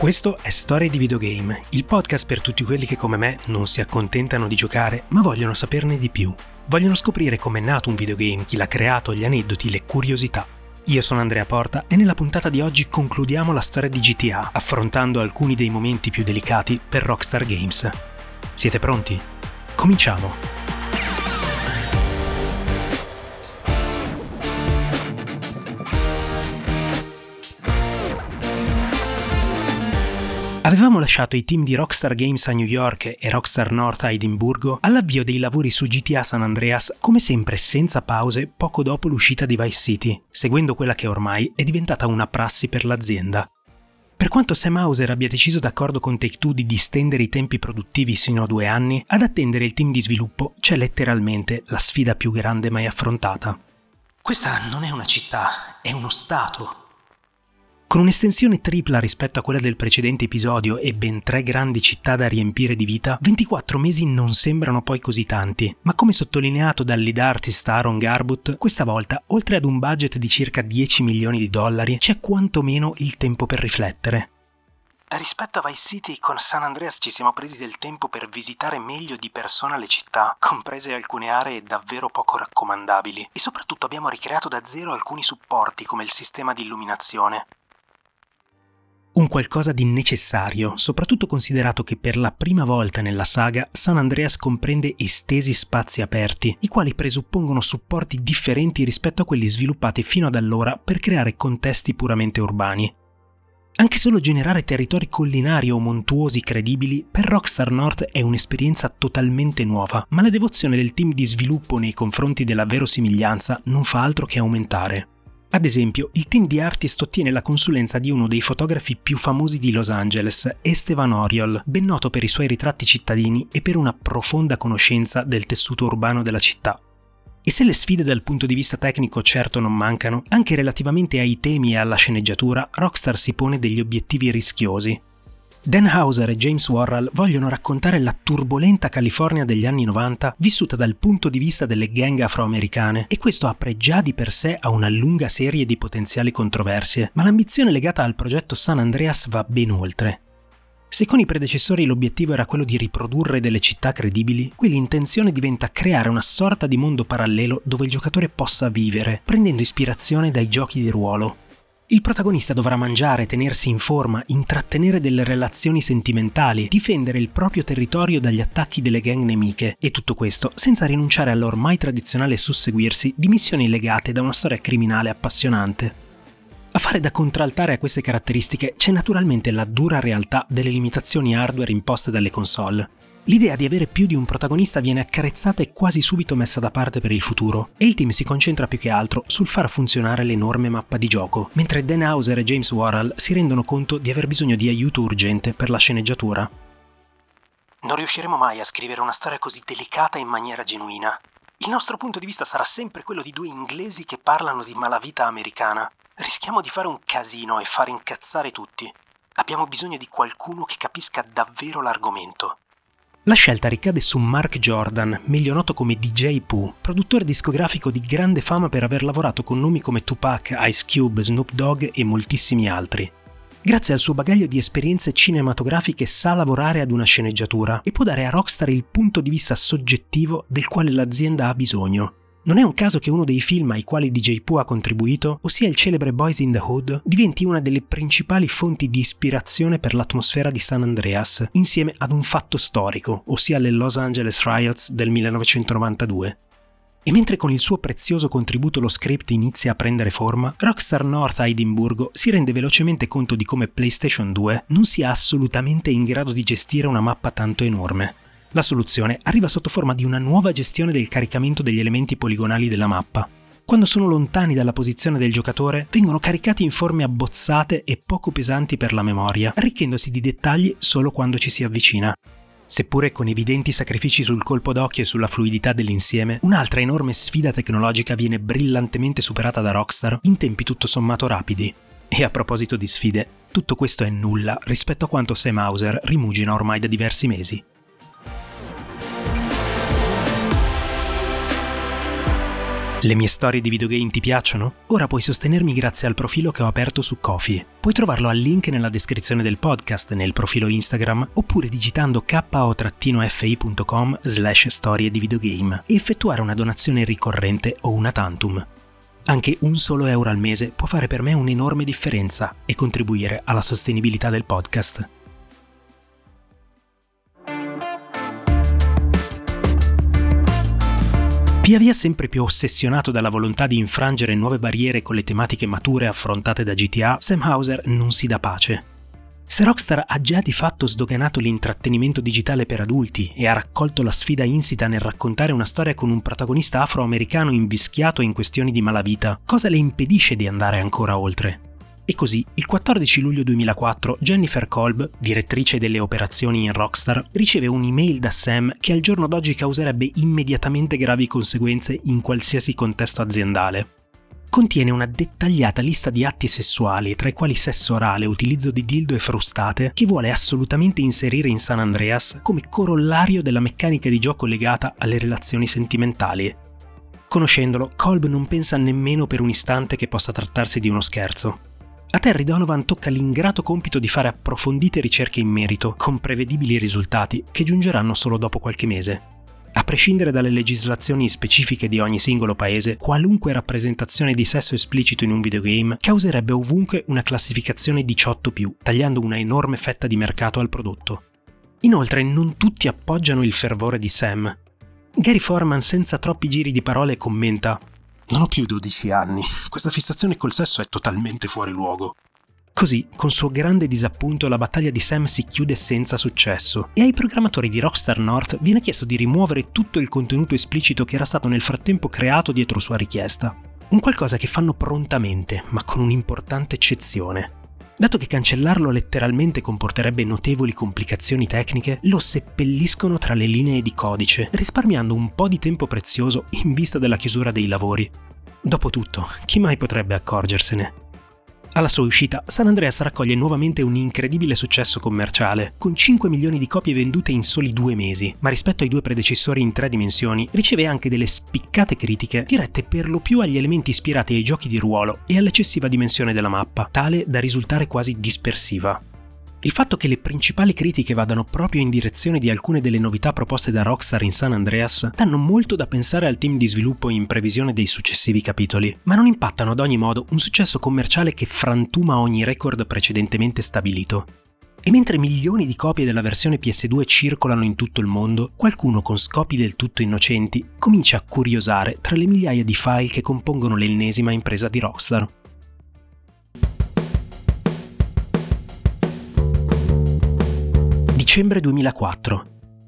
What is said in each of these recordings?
Questo è Storie di Videogame, il podcast per tutti quelli che come me non si accontentano di giocare, ma vogliono saperne di più. Vogliono scoprire com'è nato un videogame, chi l'ha creato, gli aneddoti, le curiosità. Io sono Andrea Porta e nella puntata di oggi concludiamo la storia di GTA, affrontando alcuni dei momenti più delicati per Rockstar Games. Siete pronti? Cominciamo! Avevamo lasciato i team di Rockstar Games a New York e Rockstar North a Edimburgo all'avvio dei lavori su GTA San Andreas, come sempre senza pause, poco dopo l'uscita di Vice City, seguendo quella che ormai è diventata una prassi per l'azienda. Per quanto Sam Hauser abbia deciso d'accordo con Take-Two di distendere i tempi produttivi sino a due anni, ad attendere il team di sviluppo c'è letteralmente la sfida più grande mai affrontata. Questa non è una città, è uno stato, con un'estensione tripla rispetto a quella del precedente episodio e ben tre grandi città da riempire di vita, 24 mesi non sembrano poi così tanti, ma come sottolineato dal lead artist Aaron Garbut, questa volta, oltre ad un budget di circa 10 milioni di dollari, c'è quantomeno il tempo per riflettere. Rispetto a Vice City, con San Andreas ci siamo presi del tempo per visitare meglio di persona le città, comprese alcune aree davvero poco raccomandabili, e soprattutto abbiamo ricreato da zero alcuni supporti come il sistema di illuminazione un qualcosa di necessario, soprattutto considerato che per la prima volta nella saga San Andreas comprende estesi spazi aperti, i quali presuppongono supporti differenti rispetto a quelli sviluppati fino ad allora per creare contesti puramente urbani. Anche solo generare territori collinari o montuosi credibili per Rockstar North è un'esperienza totalmente nuova, ma la devozione del team di sviluppo nei confronti della verosimiglianza non fa altro che aumentare. Ad esempio, il team di artist ottiene la consulenza di uno dei fotografi più famosi di Los Angeles, Esteban Oriol, ben noto per i suoi ritratti cittadini e per una profonda conoscenza del tessuto urbano della città. E se le sfide dal punto di vista tecnico certo non mancano, anche relativamente ai temi e alla sceneggiatura, Rockstar si pone degli obiettivi rischiosi. Dan Hauser e James Warrell vogliono raccontare la turbolenta California degli anni 90 vissuta dal punto di vista delle gang afroamericane e questo apre già di per sé a una lunga serie di potenziali controversie, ma l'ambizione legata al progetto San Andreas va ben oltre. Se con i predecessori l'obiettivo era quello di riprodurre delle città credibili, qui l'intenzione diventa creare una sorta di mondo parallelo dove il giocatore possa vivere, prendendo ispirazione dai giochi di ruolo, il protagonista dovrà mangiare, tenersi in forma, intrattenere delle relazioni sentimentali, difendere il proprio territorio dagli attacchi delle gang nemiche e tutto questo senza rinunciare all'ormai tradizionale susseguirsi di missioni legate da una storia criminale appassionante. A fare da contraltare a queste caratteristiche c'è naturalmente la dura realtà delle limitazioni hardware imposte dalle console. L'idea di avere più di un protagonista viene accarezzata e quasi subito messa da parte per il futuro, e il team si concentra più che altro sul far funzionare l'enorme mappa di gioco, mentre Dan Hauser e James Warrell si rendono conto di aver bisogno di aiuto urgente per la sceneggiatura. Non riusciremo mai a scrivere una storia così delicata in maniera genuina. Il nostro punto di vista sarà sempre quello di due inglesi che parlano di malavita americana. Rischiamo di fare un casino e far incazzare tutti. Abbiamo bisogno di qualcuno che capisca davvero l'argomento. La scelta ricade su Mark Jordan, meglio noto come DJ Pooh, produttore discografico di grande fama per aver lavorato con nomi come Tupac, Ice Cube, Snoop Dogg e moltissimi altri. Grazie al suo bagaglio di esperienze cinematografiche sa lavorare ad una sceneggiatura e può dare a Rockstar il punto di vista soggettivo del quale l'azienda ha bisogno, non è un caso che uno dei film ai quali DJ Pooh ha contribuito, ossia il celebre Boys in the Hood, diventi una delle principali fonti di ispirazione per l'atmosfera di San Andreas, insieme ad un fatto storico, ossia le Los Angeles Riots del 1992. E mentre con il suo prezioso contributo lo script inizia a prendere forma, Rockstar North a Edimburgo si rende velocemente conto di come PlayStation 2 non sia assolutamente in grado di gestire una mappa tanto enorme. La soluzione arriva sotto forma di una nuova gestione del caricamento degli elementi poligonali della mappa. quando sono lontani dalla posizione del giocatore, vengono caricati in forme abbozzate e poco pesanti per la memoria, arricchendosi di dettagli solo quando ci si avvicina. Seppure con evidenti sacrifici sul colpo d'occhio e sulla fluidità dell'insieme, un'altra enorme sfida tecnologica viene brillantemente superata da Rockstar in tempi tutto sommato rapidi. E a proposito di sfide, tutto questo è nulla rispetto a quanto Sam Hauser rimugina ormai da diversi mesi. Le mie storie di videogame ti piacciono? Ora puoi sostenermi grazie al profilo che ho aperto su Kofi. Puoi trovarlo al link nella descrizione del podcast, nel profilo Instagram, oppure digitando ko-fi.com slash storie di videogame e effettuare una donazione ricorrente o una tantum. Anche un solo euro al mese può fare per me un'enorme differenza e contribuire alla sostenibilità del podcast. Via via sempre più ossessionato dalla volontà di infrangere nuove barriere con le tematiche mature affrontate da GTA, Sam Hauser non si dà pace. Se Rockstar ha già di fatto sdoganato l'intrattenimento digitale per adulti e ha raccolto la sfida insita nel raccontare una storia con un protagonista afroamericano invischiato in questioni di malavita, cosa le impedisce di andare ancora oltre? E così, il 14 luglio 2004, Jennifer Kolb, direttrice delle operazioni in Rockstar, riceve un'email da Sam che al giorno d'oggi causerebbe immediatamente gravi conseguenze in qualsiasi contesto aziendale. Contiene una dettagliata lista di atti sessuali, tra i quali sesso orale, utilizzo di dildo e frustate, che vuole assolutamente inserire in San Andreas come corollario della meccanica di gioco legata alle relazioni sentimentali. Conoscendolo, Kolb non pensa nemmeno per un istante che possa trattarsi di uno scherzo. A Terry Donovan tocca l'ingrato compito di fare approfondite ricerche in merito, con prevedibili risultati che giungeranno solo dopo qualche mese. A prescindere dalle legislazioni specifiche di ogni singolo paese, qualunque rappresentazione di sesso esplicito in un videogame causerebbe ovunque una classificazione 18, tagliando una enorme fetta di mercato al prodotto. Inoltre, non tutti appoggiano il fervore di Sam. Gary Foreman, senza troppi giri di parole, commenta: non ho più 12 anni. Questa fissazione col sesso è totalmente fuori luogo. Così, con suo grande disappunto, la battaglia di Sam si chiude senza successo e ai programmatori di Rockstar North viene chiesto di rimuovere tutto il contenuto esplicito che era stato nel frattempo creato dietro sua richiesta. Un qualcosa che fanno prontamente, ma con un'importante eccezione. Dato che cancellarlo letteralmente comporterebbe notevoli complicazioni tecniche, lo seppelliscono tra le linee di codice, risparmiando un po' di tempo prezioso in vista della chiusura dei lavori. Dopotutto, chi mai potrebbe accorgersene? Alla sua uscita, San Andreas raccoglie nuovamente un incredibile successo commerciale, con 5 milioni di copie vendute in soli due mesi, ma rispetto ai due predecessori in tre dimensioni, riceve anche delle spiccate critiche dirette per lo più agli elementi ispirati ai giochi di ruolo e all'eccessiva dimensione della mappa, tale da risultare quasi dispersiva. Il fatto che le principali critiche vadano proprio in direzione di alcune delle novità proposte da Rockstar in San Andreas danno molto da pensare al team di sviluppo in previsione dei successivi capitoli, ma non impattano ad ogni modo un successo commerciale che frantuma ogni record precedentemente stabilito. E mentre milioni di copie della versione PS2 circolano in tutto il mondo, qualcuno con scopi del tutto innocenti comincia a curiosare tra le migliaia di file che compongono l'ennesima impresa di Rockstar. Dicembre 2004.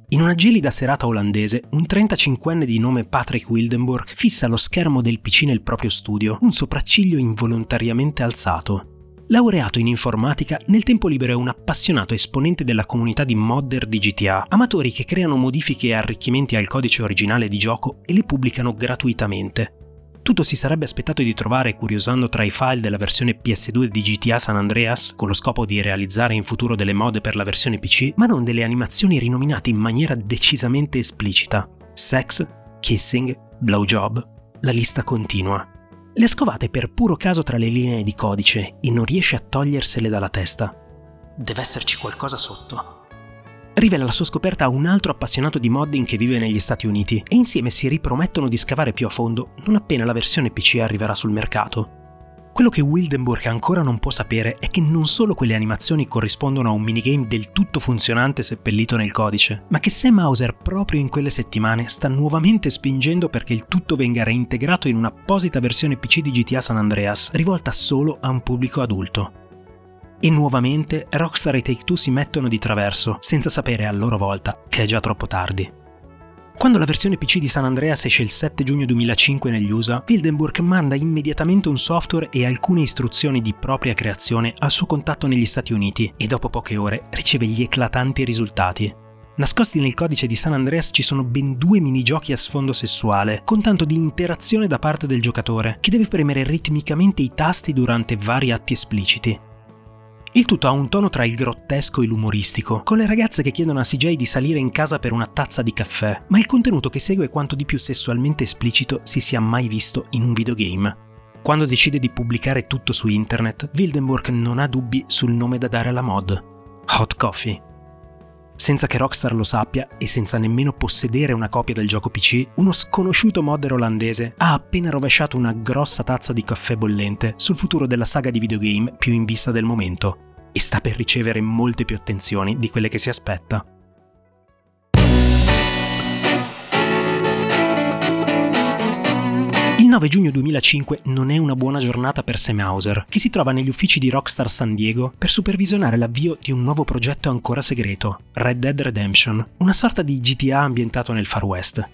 In una gelida serata olandese, un 35enne di nome Patrick Wildenburg fissa allo schermo del PC nel proprio studio, un sopracciglio involontariamente alzato. Laureato in informatica, nel tempo libero è un appassionato esponente della comunità di modder di GTA, amatori che creano modifiche e arricchimenti al codice originale di gioco e le pubblicano gratuitamente. Tutto si sarebbe aspettato di trovare curiosando tra i file della versione PS2 di GTA San Andreas, con lo scopo di realizzare in futuro delle mod per la versione PC, ma non delle animazioni rinominate in maniera decisamente esplicita. Sex, kissing, blowjob, la lista continua. Le ha scovate per puro caso tra le linee di codice e non riesce a togliersele dalla testa. Deve esserci qualcosa sotto rivela la sua scoperta a un altro appassionato di modding che vive negli Stati Uniti e insieme si ripromettono di scavare più a fondo non appena la versione PC arriverà sul mercato. Quello che Wildenburg ancora non può sapere è che non solo quelle animazioni corrispondono a un minigame del tutto funzionante seppellito nel codice, ma che Sam Hauser proprio in quelle settimane sta nuovamente spingendo perché il tutto venga reintegrato in un'apposita versione PC di GTA San Andreas, rivolta solo a un pubblico adulto. E nuovamente Rockstar e Take-Two si mettono di traverso, senza sapere a loro volta che è già troppo tardi. Quando la versione PC di San Andreas esce il 7 giugno 2005 negli USA, Wildenburg manda immediatamente un software e alcune istruzioni di propria creazione al suo contatto negli Stati Uniti e dopo poche ore riceve gli eclatanti risultati. Nascosti nel codice di San Andreas ci sono ben due minigiochi a sfondo sessuale, con tanto di interazione da parte del giocatore, che deve premere ritmicamente i tasti durante vari atti espliciti. Il tutto ha un tono tra il grottesco e l'umoristico, con le ragazze che chiedono a CJ di salire in casa per una tazza di caffè, ma il contenuto che segue è quanto di più sessualmente esplicito si sia mai visto in un videogame. Quando decide di pubblicare tutto su internet, Wildenburg non ha dubbi sul nome da dare alla mod. Hot Coffee. Senza che Rockstar lo sappia e senza nemmeno possedere una copia del gioco PC, uno sconosciuto modder olandese ha appena rovesciato una grossa tazza di caffè bollente sul futuro della saga di videogame più in vista del momento e sta per ricevere molte più attenzioni di quelle che si aspetta. 9 giugno 2005 non è una buona giornata per Sam Hauser, che si trova negli uffici di Rockstar San Diego per supervisionare l'avvio di un nuovo progetto ancora segreto, Red Dead Redemption, una sorta di GTA ambientato nel Far West.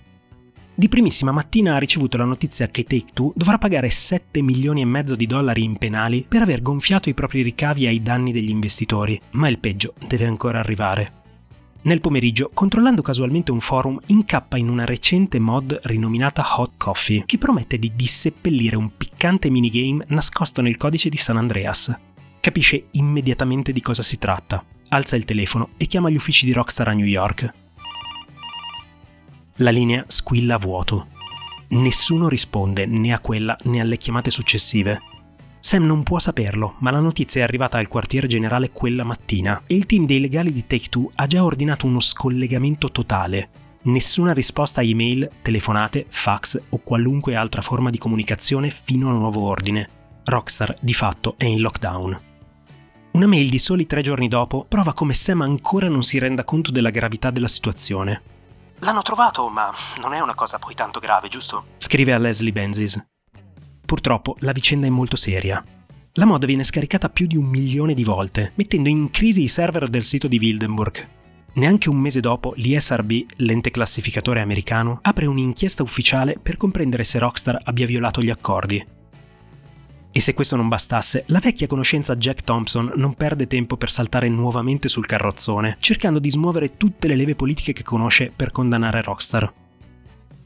Di primissima mattina ha ricevuto la notizia che Take-Two dovrà pagare 7 milioni e mezzo di dollari in penali per aver gonfiato i propri ricavi ai danni degli investitori, ma il peggio deve ancora arrivare. Nel pomeriggio, controllando casualmente un forum, incappa in una recente mod rinominata Hot Coffee, che promette di disseppellire un piccante minigame nascosto nel codice di San Andreas. Capisce immediatamente di cosa si tratta, alza il telefono e chiama gli uffici di Rockstar a New York. La linea squilla a vuoto. Nessuno risponde né a quella né alle chiamate successive. Sam non può saperlo, ma la notizia è arrivata al quartiere generale quella mattina e il team dei legali di Take-Two ha già ordinato uno scollegamento totale. Nessuna risposta a email, telefonate, fax o qualunque altra forma di comunicazione fino a nuovo ordine. Rockstar di fatto è in lockdown. Una mail di soli tre giorni dopo prova come Sam ancora non si renda conto della gravità della situazione. L'hanno trovato, ma non è una cosa poi tanto grave, giusto? Scrive a Leslie Benzis. Purtroppo la vicenda è molto seria. La mod viene scaricata più di un milione di volte, mettendo in crisi i server del sito di Wildenburg. Neanche un mese dopo, l'ISRB, l'ente classificatore americano, apre un'inchiesta ufficiale per comprendere se Rockstar abbia violato gli accordi e se questo non bastasse, la vecchia conoscenza Jack Thompson non perde tempo per saltare nuovamente sul carrozzone, cercando di smuovere tutte le leve politiche che conosce per condannare Rockstar.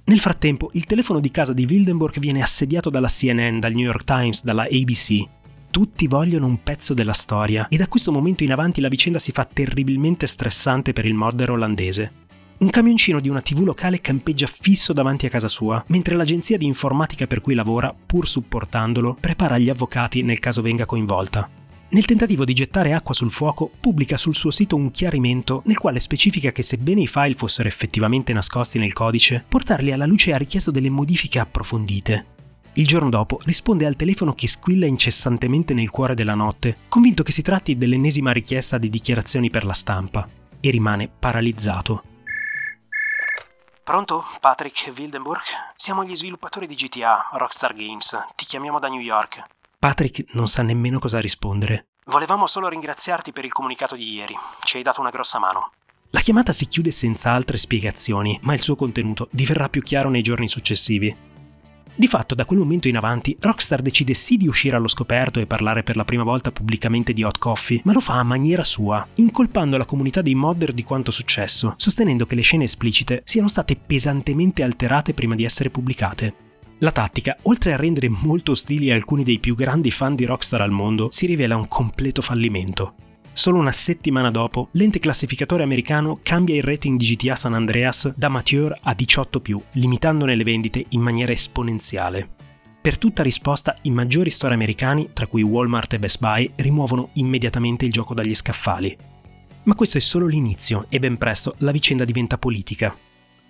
Nel frattempo, il telefono di casa di Wildenburg viene assediato dalla CNN, dal New York Times, dalla ABC. Tutti vogliono un pezzo della storia e da questo momento in avanti la vicenda si fa terribilmente stressante per il modder olandese. Un camioncino di una TV locale campeggia fisso davanti a casa sua, mentre l'agenzia di informatica per cui lavora, pur supportandolo, prepara gli avvocati nel caso venga coinvolta. Nel tentativo di gettare acqua sul fuoco, pubblica sul suo sito un chiarimento nel quale specifica che sebbene i file fossero effettivamente nascosti nel codice, portarli alla luce ha richiesto delle modifiche approfondite. Il giorno dopo risponde al telefono che squilla incessantemente nel cuore della notte, convinto che si tratti dell'ennesima richiesta di dichiarazioni per la stampa, e rimane paralizzato. Pronto? Patrick Wildenburg? Siamo gli sviluppatori di GTA, Rockstar Games. Ti chiamiamo da New York. Patrick non sa nemmeno cosa rispondere. Volevamo solo ringraziarti per il comunicato di ieri. Ci hai dato una grossa mano. La chiamata si chiude senza altre spiegazioni, ma il suo contenuto diverrà più chiaro nei giorni successivi. Di fatto, da quel momento in avanti, Rockstar decide sì di uscire allo scoperto e parlare per la prima volta pubblicamente di Hot Coffee, ma lo fa a maniera sua, incolpando la comunità dei modder di quanto successo, sostenendo che le scene esplicite siano state pesantemente alterate prima di essere pubblicate. La tattica, oltre a rendere molto ostili alcuni dei più grandi fan di Rockstar al mondo, si rivela un completo fallimento. Solo una settimana dopo, l'ente classificatore americano cambia il rating di GTA San Andreas da mature a 18+, limitandone le vendite in maniera esponenziale. Per tutta risposta, i maggiori store americani, tra cui Walmart e Best Buy, rimuovono immediatamente il gioco dagli scaffali. Ma questo è solo l'inizio e ben presto la vicenda diventa politica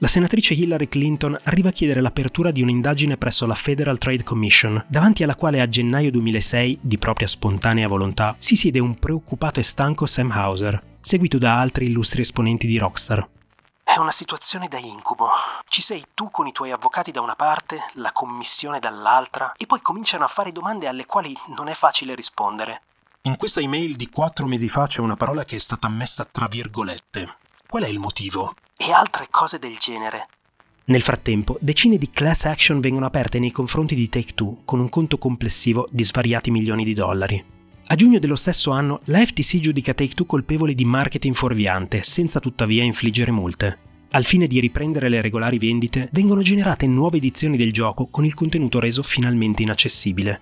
la senatrice Hillary Clinton arriva a chiedere l'apertura di un'indagine presso la Federal Trade Commission, davanti alla quale a gennaio 2006, di propria spontanea volontà, si siede un preoccupato e stanco Sam Hauser, seguito da altri illustri esponenti di Rockstar. È una situazione da incubo. Ci sei tu con i tuoi avvocati da una parte, la commissione dall'altra, e poi cominciano a fare domande alle quali non è facile rispondere. In questa email di quattro mesi fa c'è una parola che è stata messa tra virgolette. Qual è il motivo? E altre cose del genere. Nel frattempo, decine di class action vengono aperte nei confronti di Take-Two con un conto complessivo di svariati milioni di dollari. A giugno dello stesso anno, la FTC giudica Take-Two colpevole di marketing fuorviante, senza tuttavia infliggere multe. Al fine di riprendere le regolari vendite, vengono generate nuove edizioni del gioco con il contenuto reso finalmente inaccessibile.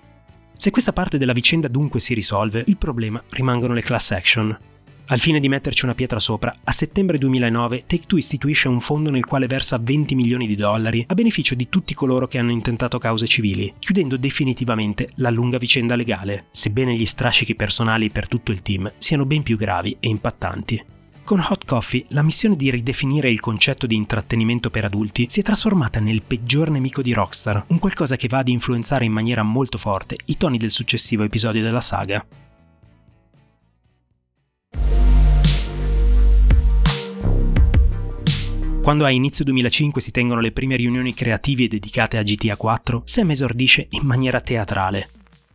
Se questa parte della vicenda dunque si risolve, il problema rimangono le class action. Al fine di metterci una pietra sopra, a settembre 2009 Take-Two istituisce un fondo nel quale versa 20 milioni di dollari a beneficio di tutti coloro che hanno intentato cause civili, chiudendo definitivamente la lunga vicenda legale, sebbene gli strascichi personali per tutto il team siano ben più gravi e impattanti. Con Hot Coffee, la missione di ridefinire il concetto di intrattenimento per adulti si è trasformata nel peggior nemico di Rockstar, un qualcosa che va ad influenzare in maniera molto forte i toni del successivo episodio della saga. Quando a inizio 2005 si tengono le prime riunioni creative dedicate a GTA 4, Sam esordisce in maniera teatrale.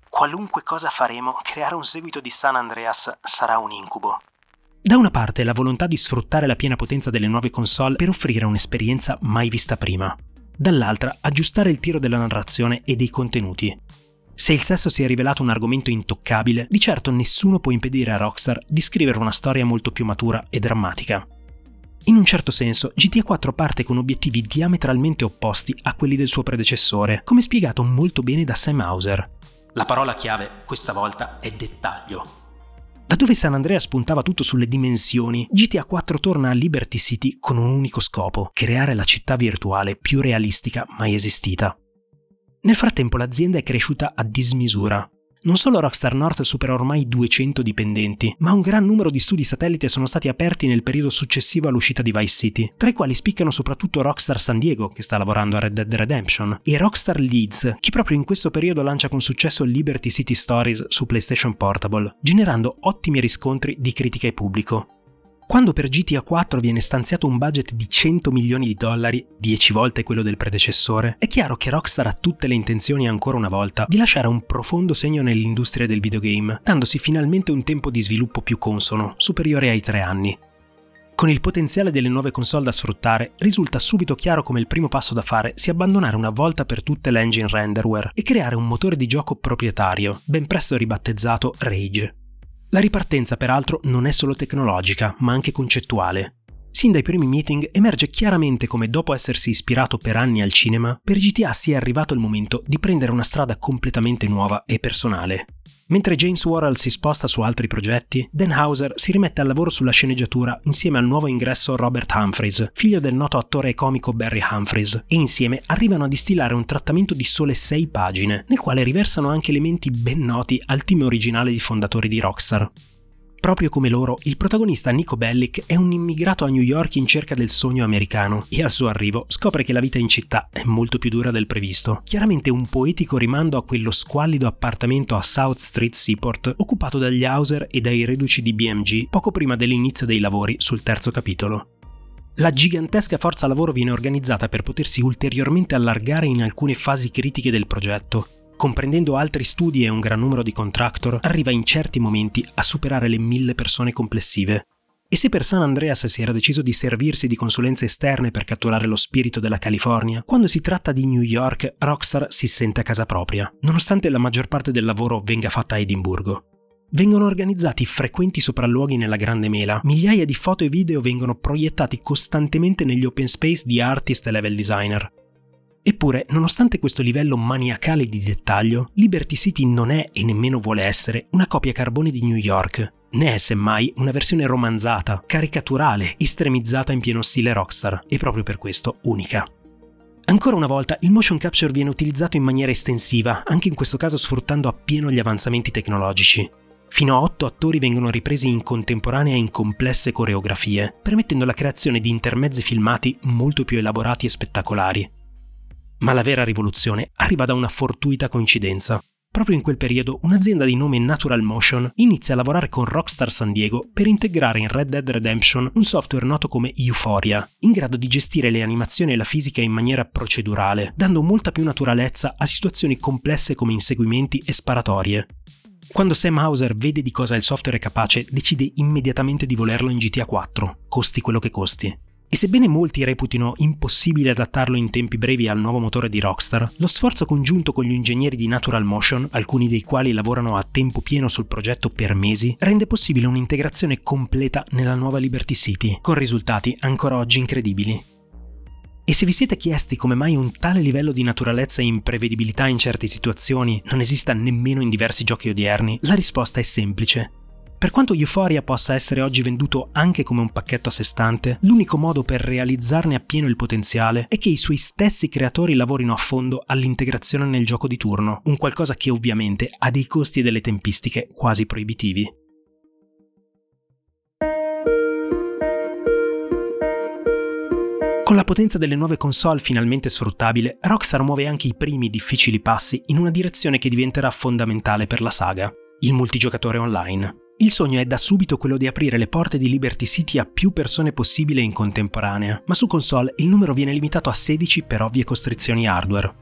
Qualunque cosa faremo, creare un seguito di San Andreas sarà un incubo. Da una parte la volontà di sfruttare la piena potenza delle nuove console per offrire un'esperienza mai vista prima. Dall'altra, aggiustare il tiro della narrazione e dei contenuti. Se il sesso si è rivelato un argomento intoccabile, di certo nessuno può impedire a Rockstar di scrivere una storia molto più matura e drammatica. In un certo senso, GTA 4 parte con obiettivi diametralmente opposti a quelli del suo predecessore, come spiegato molto bene da Sam Hauser. La parola chiave questa volta è dettaglio. Da dove San Andreas puntava tutto sulle dimensioni, GTA 4 torna a Liberty City con un unico scopo, creare la città virtuale più realistica mai esistita. Nel frattempo l'azienda è cresciuta a dismisura, non solo Rockstar North supera ormai 200 dipendenti, ma un gran numero di studi satellite sono stati aperti nel periodo successivo all'uscita di Vice City, tra i quali spiccano soprattutto Rockstar San Diego, che sta lavorando a Red Dead Redemption, e Rockstar Leeds, che proprio in questo periodo lancia con successo Liberty City Stories su PlayStation Portable, generando ottimi riscontri di critica e pubblico. Quando per GTA 4 viene stanziato un budget di 100 milioni di dollari, 10 volte quello del predecessore, è chiaro che Rockstar ha tutte le intenzioni ancora una volta di lasciare un profondo segno nell'industria del videogame, dandosi finalmente un tempo di sviluppo più consono, superiore ai 3 anni. Con il potenziale delle nuove console da sfruttare, risulta subito chiaro come il primo passo da fare sia abbandonare una volta per tutte l'engine renderware e creare un motore di gioco proprietario, ben presto ribattezzato Rage. La ripartenza, peraltro, non è solo tecnologica, ma anche concettuale. Sin dai primi meeting emerge chiaramente come dopo essersi ispirato per anni al cinema, per GTA sia arrivato il momento di prendere una strada completamente nuova e personale. Mentre James Worrell si sposta su altri progetti, Dan Hauser si rimette al lavoro sulla sceneggiatura insieme al nuovo ingresso Robert Humphries, figlio del noto attore e comico Barry Humphries, e insieme arrivano a distillare un trattamento di sole 6 pagine, nel quale riversano anche elementi ben noti al team originale di fondatori di Rockstar. Proprio come loro, il protagonista Nico Bellic è un immigrato a New York in cerca del sogno americano e al suo arrivo scopre che la vita in città è molto più dura del previsto. Chiaramente un poetico rimando a quello squallido appartamento a South Street Seaport occupato dagli Hauser e dai reduci di BMG poco prima dell'inizio dei lavori sul terzo capitolo. La gigantesca forza lavoro viene organizzata per potersi ulteriormente allargare in alcune fasi critiche del progetto, comprendendo altri studi e un gran numero di contractor, arriva in certi momenti a superare le mille persone complessive. E se per San Andreas si era deciso di servirsi di consulenze esterne per catturare lo spirito della California, quando si tratta di New York, Rockstar si sente a casa propria, nonostante la maggior parte del lavoro venga fatta a Edimburgo. Vengono organizzati frequenti sopralluoghi nella Grande Mela, migliaia di foto e video vengono proiettati costantemente negli open space di artist e level designer, Eppure, nonostante questo livello maniacale di dettaglio, Liberty City non è e nemmeno vuole essere una copia carbone di New York, né è semmai una versione romanzata, caricaturale, estremizzata in pieno stile rockstar, e proprio per questo unica. Ancora una volta, il motion capture viene utilizzato in maniera estensiva, anche in questo caso sfruttando appieno gli avanzamenti tecnologici. Fino a otto attori vengono ripresi in contemporanea in complesse coreografie, permettendo la creazione di intermezzi filmati molto più elaborati e spettacolari. Ma la vera rivoluzione arriva da una fortuita coincidenza. Proprio in quel periodo un'azienda di nome Natural Motion inizia a lavorare con Rockstar San Diego per integrare in Red Dead Redemption un software noto come Euphoria, in grado di gestire le animazioni e la fisica in maniera procedurale, dando molta più naturalezza a situazioni complesse come inseguimenti e sparatorie. Quando Sam Hauser vede di cosa il software è capace, decide immediatamente di volerlo in GTA 4, costi quello che costi. E sebbene molti reputino impossibile adattarlo in tempi brevi al nuovo motore di Rockstar, lo sforzo congiunto con gli ingegneri di Natural Motion, alcuni dei quali lavorano a tempo pieno sul progetto per mesi, rende possibile un'integrazione completa nella nuova Liberty City, con risultati ancora oggi incredibili. E se vi siete chiesti come mai un tale livello di naturalezza e imprevedibilità in certe situazioni non esista nemmeno in diversi giochi odierni, la risposta è semplice. Per quanto Euphoria possa essere oggi venduto anche come un pacchetto a sé stante, l'unico modo per realizzarne appieno il potenziale è che i suoi stessi creatori lavorino a fondo all'integrazione nel gioco di turno, un qualcosa che ovviamente ha dei costi e delle tempistiche quasi proibitivi. Con la potenza delle nuove console finalmente sfruttabile, Rockstar muove anche i primi difficili passi in una direzione che diventerà fondamentale per la saga, il multigiocatore online. Il sogno è da subito quello di aprire le porte di Liberty City a più persone possibile in contemporanea, ma su console il numero viene limitato a 16 per ovvie costrizioni hardware.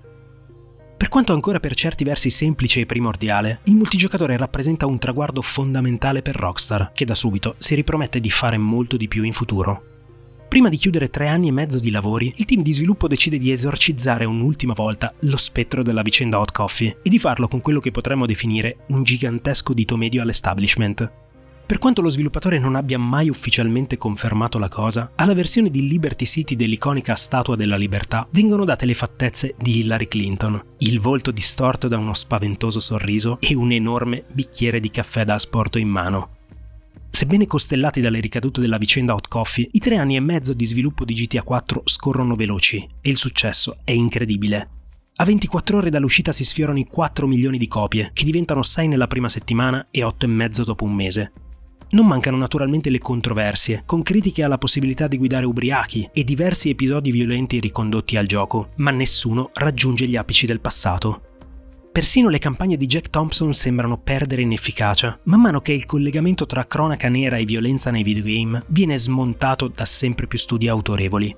Per quanto ancora per certi versi semplice e primordiale, il multigiocatore rappresenta un traguardo fondamentale per Rockstar, che da subito si ripromette di fare molto di più in futuro. Prima di chiudere tre anni e mezzo di lavori, il team di sviluppo decide di esorcizzare un'ultima volta lo spettro della vicenda Hot Coffee e di farlo con quello che potremmo definire un gigantesco dito medio all'establishment. Per quanto lo sviluppatore non abbia mai ufficialmente confermato la cosa, alla versione di Liberty City dell'iconica Statua della Libertà vengono date le fattezze di Hillary Clinton, il volto distorto da uno spaventoso sorriso e un enorme bicchiere di caffè da asporto in mano. Sebbene costellati dalle ricadute della vicenda Hot Coffee, i tre anni e mezzo di sviluppo di GTA 4 scorrono veloci e il successo è incredibile. A 24 ore dall'uscita si sfiorano i 4 milioni di copie, che diventano 6 nella prima settimana e 8 e mezzo dopo un mese. Non mancano naturalmente le controversie, con critiche alla possibilità di guidare ubriachi e diversi episodi violenti ricondotti al gioco, ma nessuno raggiunge gli apici del passato. Persino le campagne di Jack Thompson sembrano perdere in efficacia, man mano che il collegamento tra cronaca nera e violenza nei videogame viene smontato da sempre più studi autorevoli.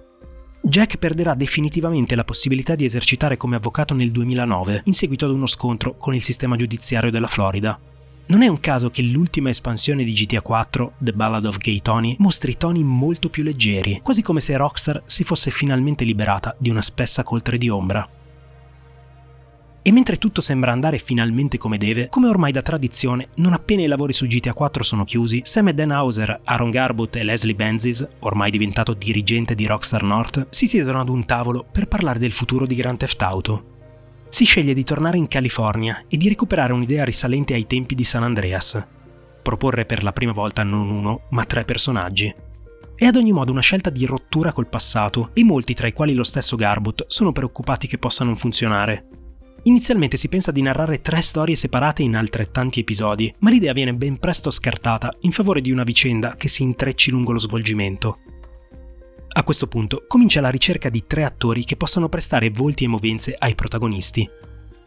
Jack perderà definitivamente la possibilità di esercitare come avvocato nel 2009, in seguito ad uno scontro con il sistema giudiziario della Florida. Non è un caso che l'ultima espansione di GTA 4, The Ballad of Gay Tony, mostri toni molto più leggeri, quasi come se Rockstar si fosse finalmente liberata di una spessa coltre di ombra. E mentre tutto sembra andare finalmente come deve, come ormai da tradizione, non appena i lavori su GTA 4 sono chiusi, Sam e Dan Hauser, Aaron Garbutt e Leslie Benzies, ormai diventato dirigente di Rockstar North, si siedono ad un tavolo per parlare del futuro di Grand Theft Auto. Si sceglie di tornare in California e di recuperare un'idea risalente ai tempi di San Andreas. Proporre per la prima volta non uno, ma tre personaggi. È ad ogni modo una scelta di rottura col passato e molti, tra i quali lo stesso Garbutt, sono preoccupati che possa non funzionare. Inizialmente si pensa di narrare tre storie separate in altrettanti episodi, ma l'idea viene ben presto scartata in favore di una vicenda che si intrecci lungo lo svolgimento. A questo punto comincia la ricerca di tre attori che possano prestare volti e movenze ai protagonisti.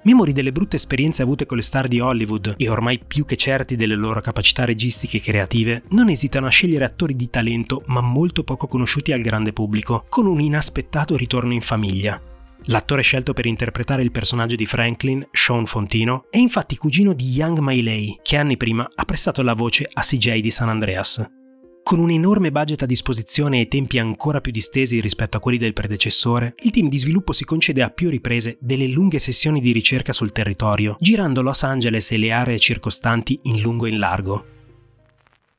Memori delle brutte esperienze avute con le star di Hollywood e ormai più che certi delle loro capacità registiche e creative, non esitano a scegliere attori di talento ma molto poco conosciuti al grande pubblico, con un inaspettato ritorno in famiglia. L'attore scelto per interpretare il personaggio di Franklin, Sean Fontino, è infatti cugino di Young Mailey, che anni prima ha prestato la voce a CJ di San Andreas. Con un enorme budget a disposizione e tempi ancora più distesi rispetto a quelli del predecessore, il team di sviluppo si concede a più riprese delle lunghe sessioni di ricerca sul territorio, girando Los Angeles e le aree circostanti in lungo e in largo,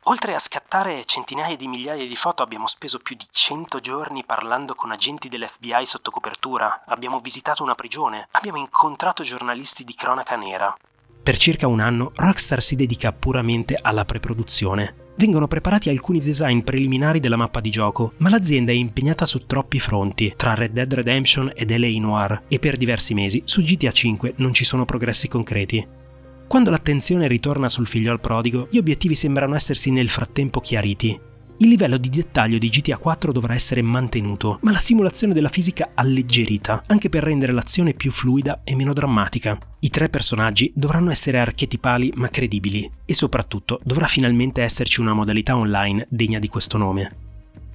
Oltre a scattare centinaia di migliaia di foto abbiamo speso più di 100 giorni parlando con agenti dell'FBI sotto copertura, abbiamo visitato una prigione, abbiamo incontrato giornalisti di cronaca nera. Per circa un anno Rockstar si dedica puramente alla preproduzione. Vengono preparati alcuni design preliminari della mappa di gioco, ma l'azienda è impegnata su troppi fronti, tra Red Dead Redemption ed LA Noir, e per diversi mesi su GTA V non ci sono progressi concreti. Quando l'attenzione ritorna sul figliol prodigo, gli obiettivi sembrano essersi nel frattempo chiariti. Il livello di dettaglio di GTA 4 dovrà essere mantenuto, ma la simulazione della fisica alleggerita, anche per rendere l'azione più fluida e meno drammatica. I tre personaggi dovranno essere archetipali ma credibili, e soprattutto dovrà finalmente esserci una modalità online degna di questo nome.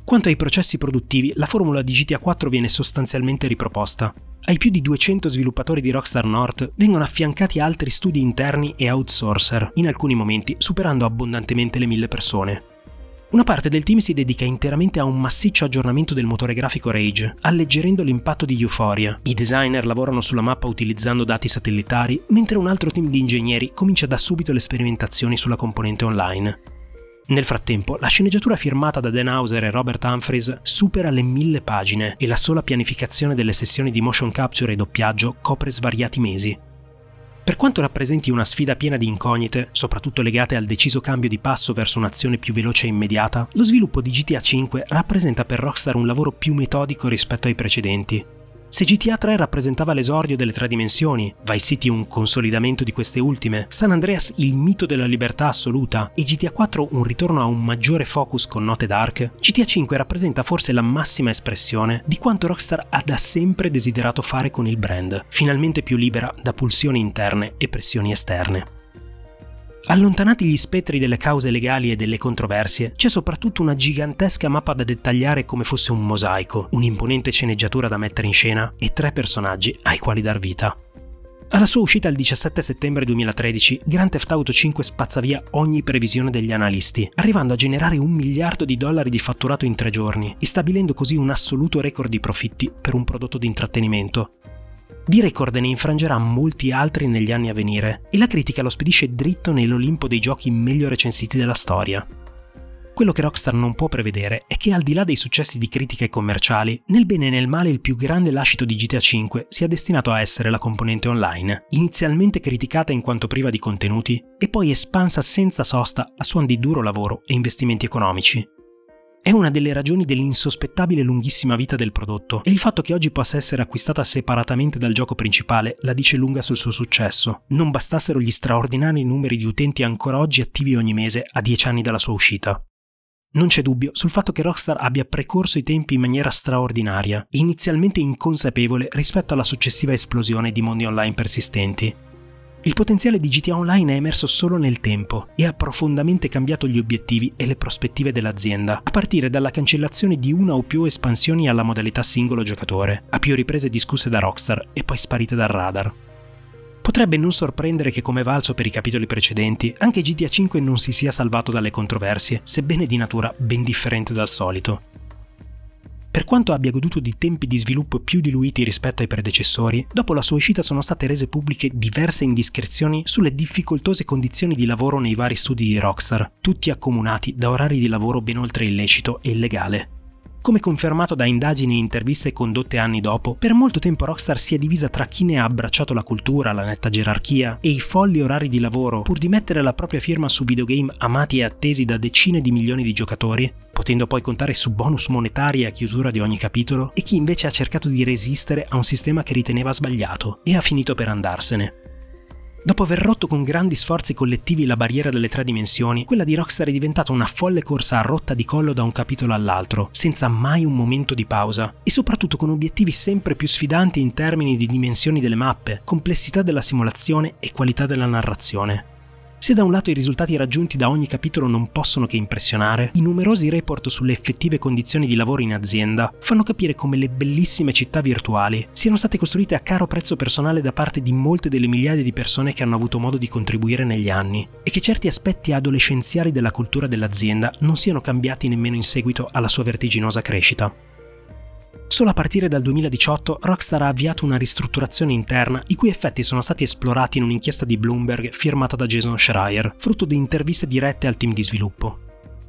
Quanto ai processi produttivi, la formula di GTA 4 viene sostanzialmente riproposta. Ai più di 200 sviluppatori di Rockstar North vengono affiancati altri studi interni e outsourcer, in alcuni momenti superando abbondantemente le mille persone. Una parte del team si dedica interamente a un massiccio aggiornamento del motore grafico Rage, alleggerendo l'impatto di Euphoria. I designer lavorano sulla mappa utilizzando dati satellitari, mentre un altro team di ingegneri comincia da subito le sperimentazioni sulla componente online. Nel frattempo, la sceneggiatura firmata da Dan Hauser e Robert Humphries supera le mille pagine e la sola pianificazione delle sessioni di motion capture e doppiaggio copre svariati mesi. Per quanto rappresenti una sfida piena di incognite, soprattutto legate al deciso cambio di passo verso un'azione più veloce e immediata, lo sviluppo di GTA V rappresenta per Rockstar un lavoro più metodico rispetto ai precedenti, se GTA 3 rappresentava l'esordio delle tre dimensioni, Vice City un consolidamento di queste ultime, San Andreas il mito della libertà assoluta e GTA 4 un ritorno a un maggiore focus con note dark, GTA 5 rappresenta forse la massima espressione di quanto Rockstar ha da sempre desiderato fare con il brand, finalmente più libera da pulsioni interne e pressioni esterne. Allontanati gli spettri delle cause legali e delle controversie, c'è soprattutto una gigantesca mappa da dettagliare come fosse un mosaico, un'imponente sceneggiatura da mettere in scena e tre personaggi ai quali dar vita. Alla sua uscita il 17 settembre 2013, Grand Theft Auto 5 spazza via ogni previsione degli analisti, arrivando a generare un miliardo di dollari di fatturato in tre giorni e stabilendo così un assoluto record di profitti per un prodotto di intrattenimento, di record ne infrangerà molti altri negli anni a venire e la critica lo spedisce dritto nell'Olimpo dei giochi meglio recensiti della storia. Quello che Rockstar non può prevedere è che al di là dei successi di critica e commerciali, nel bene e nel male il più grande lascito di GTA V sia destinato a essere la componente online, inizialmente criticata in quanto priva di contenuti e poi espansa senza sosta a suon di duro lavoro e investimenti economici. È una delle ragioni dell'insospettabile lunghissima vita del prodotto e il fatto che oggi possa essere acquistata separatamente dal gioco principale la dice lunga sul suo successo. Non bastassero gli straordinari numeri di utenti ancora oggi attivi ogni mese a dieci anni dalla sua uscita. Non c'è dubbio sul fatto che Rockstar abbia precorso i tempi in maniera straordinaria, inizialmente inconsapevole rispetto alla successiva esplosione di mondi online persistenti. Il potenziale di GTA Online è emerso solo nel tempo e ha profondamente cambiato gli obiettivi e le prospettive dell'azienda, a partire dalla cancellazione di una o più espansioni alla modalità singolo giocatore, a più riprese discusse da Rockstar e poi sparite dal radar. Potrebbe non sorprendere che come valso per i capitoli precedenti, anche GTA V non si sia salvato dalle controversie, sebbene di natura ben differente dal solito. Per quanto abbia goduto di tempi di sviluppo più diluiti rispetto ai predecessori, dopo la sua uscita sono state rese pubbliche diverse indiscrezioni sulle difficoltose condizioni di lavoro nei vari studi di Rockstar, tutti accomunati da orari di lavoro ben oltre illecito e illegale. Come confermato da indagini e interviste condotte anni dopo, per molto tempo Rockstar si è divisa tra chi ne ha abbracciato la cultura, la netta gerarchia e i folli orari di lavoro pur di mettere la propria firma su videogame amati e attesi da decine di milioni di giocatori, potendo poi contare su bonus monetari a chiusura di ogni capitolo, e chi invece ha cercato di resistere a un sistema che riteneva sbagliato e ha finito per andarsene. Dopo aver rotto con grandi sforzi collettivi la barriera delle tre dimensioni, quella di Rockstar è diventata una folle corsa a rotta di collo da un capitolo all'altro, senza mai un momento di pausa, e soprattutto con obiettivi sempre più sfidanti in termini di dimensioni delle mappe, complessità della simulazione e qualità della narrazione. Se da un lato i risultati raggiunti da ogni capitolo non possono che impressionare, i numerosi report sulle effettive condizioni di lavoro in azienda fanno capire come le bellissime città virtuali siano state costruite a caro prezzo personale da parte di molte delle migliaia di persone che hanno avuto modo di contribuire negli anni e che certi aspetti adolescenziali della cultura dell'azienda non siano cambiati nemmeno in seguito alla sua vertiginosa crescita. Solo a partire dal 2018 Rockstar ha avviato una ristrutturazione interna i cui effetti sono stati esplorati in un'inchiesta di Bloomberg firmata da Jason Schreier, frutto di interviste dirette al team di sviluppo.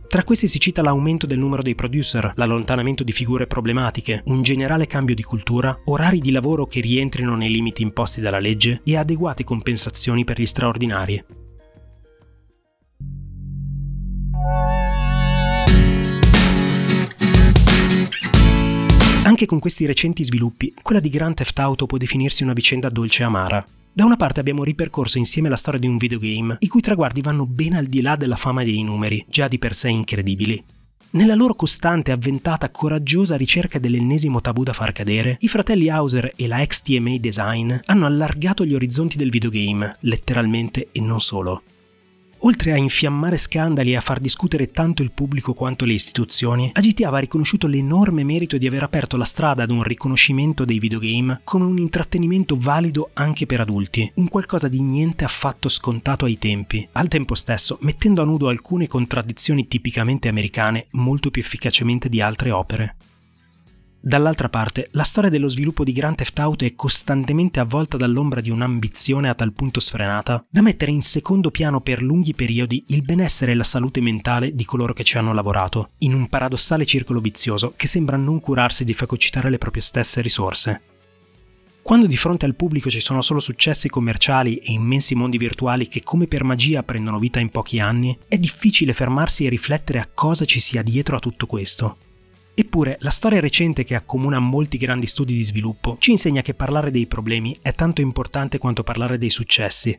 Tra questi si cita l'aumento del numero dei producer, l'allontanamento di figure problematiche, un generale cambio di cultura, orari di lavoro che rientrino nei limiti imposti dalla legge e adeguate compensazioni per gli straordinari. Anche con questi recenti sviluppi, quella di Grand Theft Auto può definirsi una vicenda dolce e amara. Da una parte abbiamo ripercorso insieme la storia di un videogame, i cui traguardi vanno ben al di là della fama dei numeri, già di per sé incredibili. Nella loro costante, avventata, coraggiosa ricerca dell'ennesimo tabù da far cadere, i fratelli Hauser e la XTMA Design hanno allargato gli orizzonti del videogame, letteralmente e non solo. Oltre a infiammare scandali e a far discutere tanto il pubblico quanto le istituzioni, a GTA va riconosciuto l'enorme merito di aver aperto la strada ad un riconoscimento dei videogame come un intrattenimento valido anche per adulti, un qualcosa di niente affatto scontato ai tempi, al tempo stesso mettendo a nudo alcune contraddizioni tipicamente americane molto più efficacemente di altre opere. Dall'altra parte, la storia dello sviluppo di Grand Theft Auto è costantemente avvolta dall'ombra di un'ambizione a tal punto sfrenata da mettere in secondo piano per lunghi periodi il benessere e la salute mentale di coloro che ci hanno lavorato, in un paradossale circolo vizioso che sembra non curarsi di fagocitare le proprie stesse risorse. Quando di fronte al pubblico ci sono solo successi commerciali e immensi mondi virtuali che come per magia prendono vita in pochi anni, è difficile fermarsi e riflettere a cosa ci sia dietro a tutto questo. Eppure, la storia recente che accomuna molti grandi studi di sviluppo ci insegna che parlare dei problemi è tanto importante quanto parlare dei successi.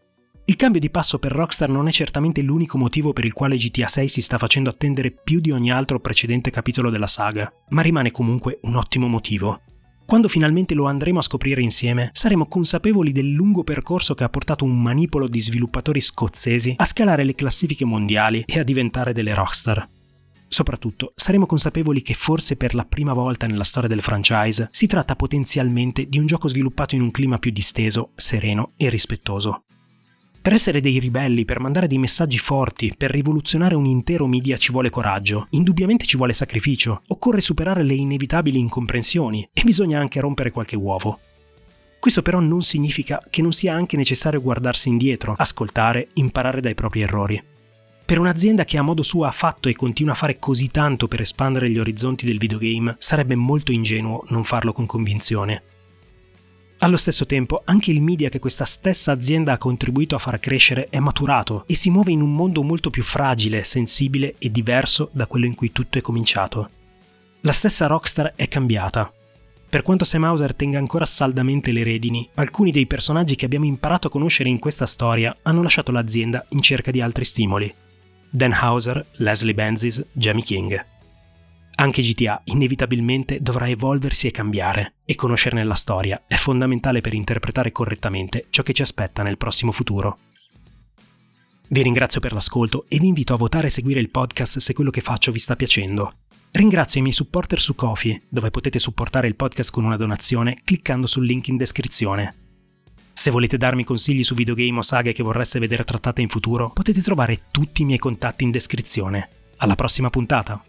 Il cambio di passo per Rockstar non è certamente l'unico motivo per il quale GTA 6 si sta facendo attendere più di ogni altro precedente capitolo della saga, ma rimane comunque un ottimo motivo. Quando finalmente lo andremo a scoprire insieme, saremo consapevoli del lungo percorso che ha portato un manipolo di sviluppatori scozzesi a scalare le classifiche mondiali e a diventare delle rockstar. Soprattutto, saremo consapevoli che forse per la prima volta nella storia del franchise si tratta potenzialmente di un gioco sviluppato in un clima più disteso, sereno e rispettoso. Per essere dei ribelli, per mandare dei messaggi forti, per rivoluzionare un intero media ci vuole coraggio, indubbiamente ci vuole sacrificio, occorre superare le inevitabili incomprensioni e bisogna anche rompere qualche uovo. Questo però non significa che non sia anche necessario guardarsi indietro, ascoltare, imparare dai propri errori. Per un'azienda che a modo suo ha fatto e continua a fare così tanto per espandere gli orizzonti del videogame, sarebbe molto ingenuo non farlo con convinzione. Allo stesso tempo, anche il media che questa stessa azienda ha contribuito a far crescere è maturato e si muove in un mondo molto più fragile, sensibile e diverso da quello in cui tutto è cominciato. La stessa Rockstar è cambiata. Per quanto Sam Hauser tenga ancora saldamente le redini, alcuni dei personaggi che abbiamo imparato a conoscere in questa storia hanno lasciato l'azienda in cerca di altri stimoli. Dan Hauser, Leslie Benzies, Jamie King. Anche GTA inevitabilmente dovrà evolversi e cambiare, e conoscerne la storia è fondamentale per interpretare correttamente ciò che ci aspetta nel prossimo futuro. Vi ringrazio per l'ascolto e vi invito a votare e seguire il podcast se quello che faccio vi sta piacendo. Ringrazio i miei supporter su Kofi, dove potete supportare il podcast con una donazione cliccando sul link in descrizione. Se volete darmi consigli su videogame o saghe che vorreste vedere trattate in futuro, potete trovare tutti i miei contatti in descrizione. Alla prossima puntata!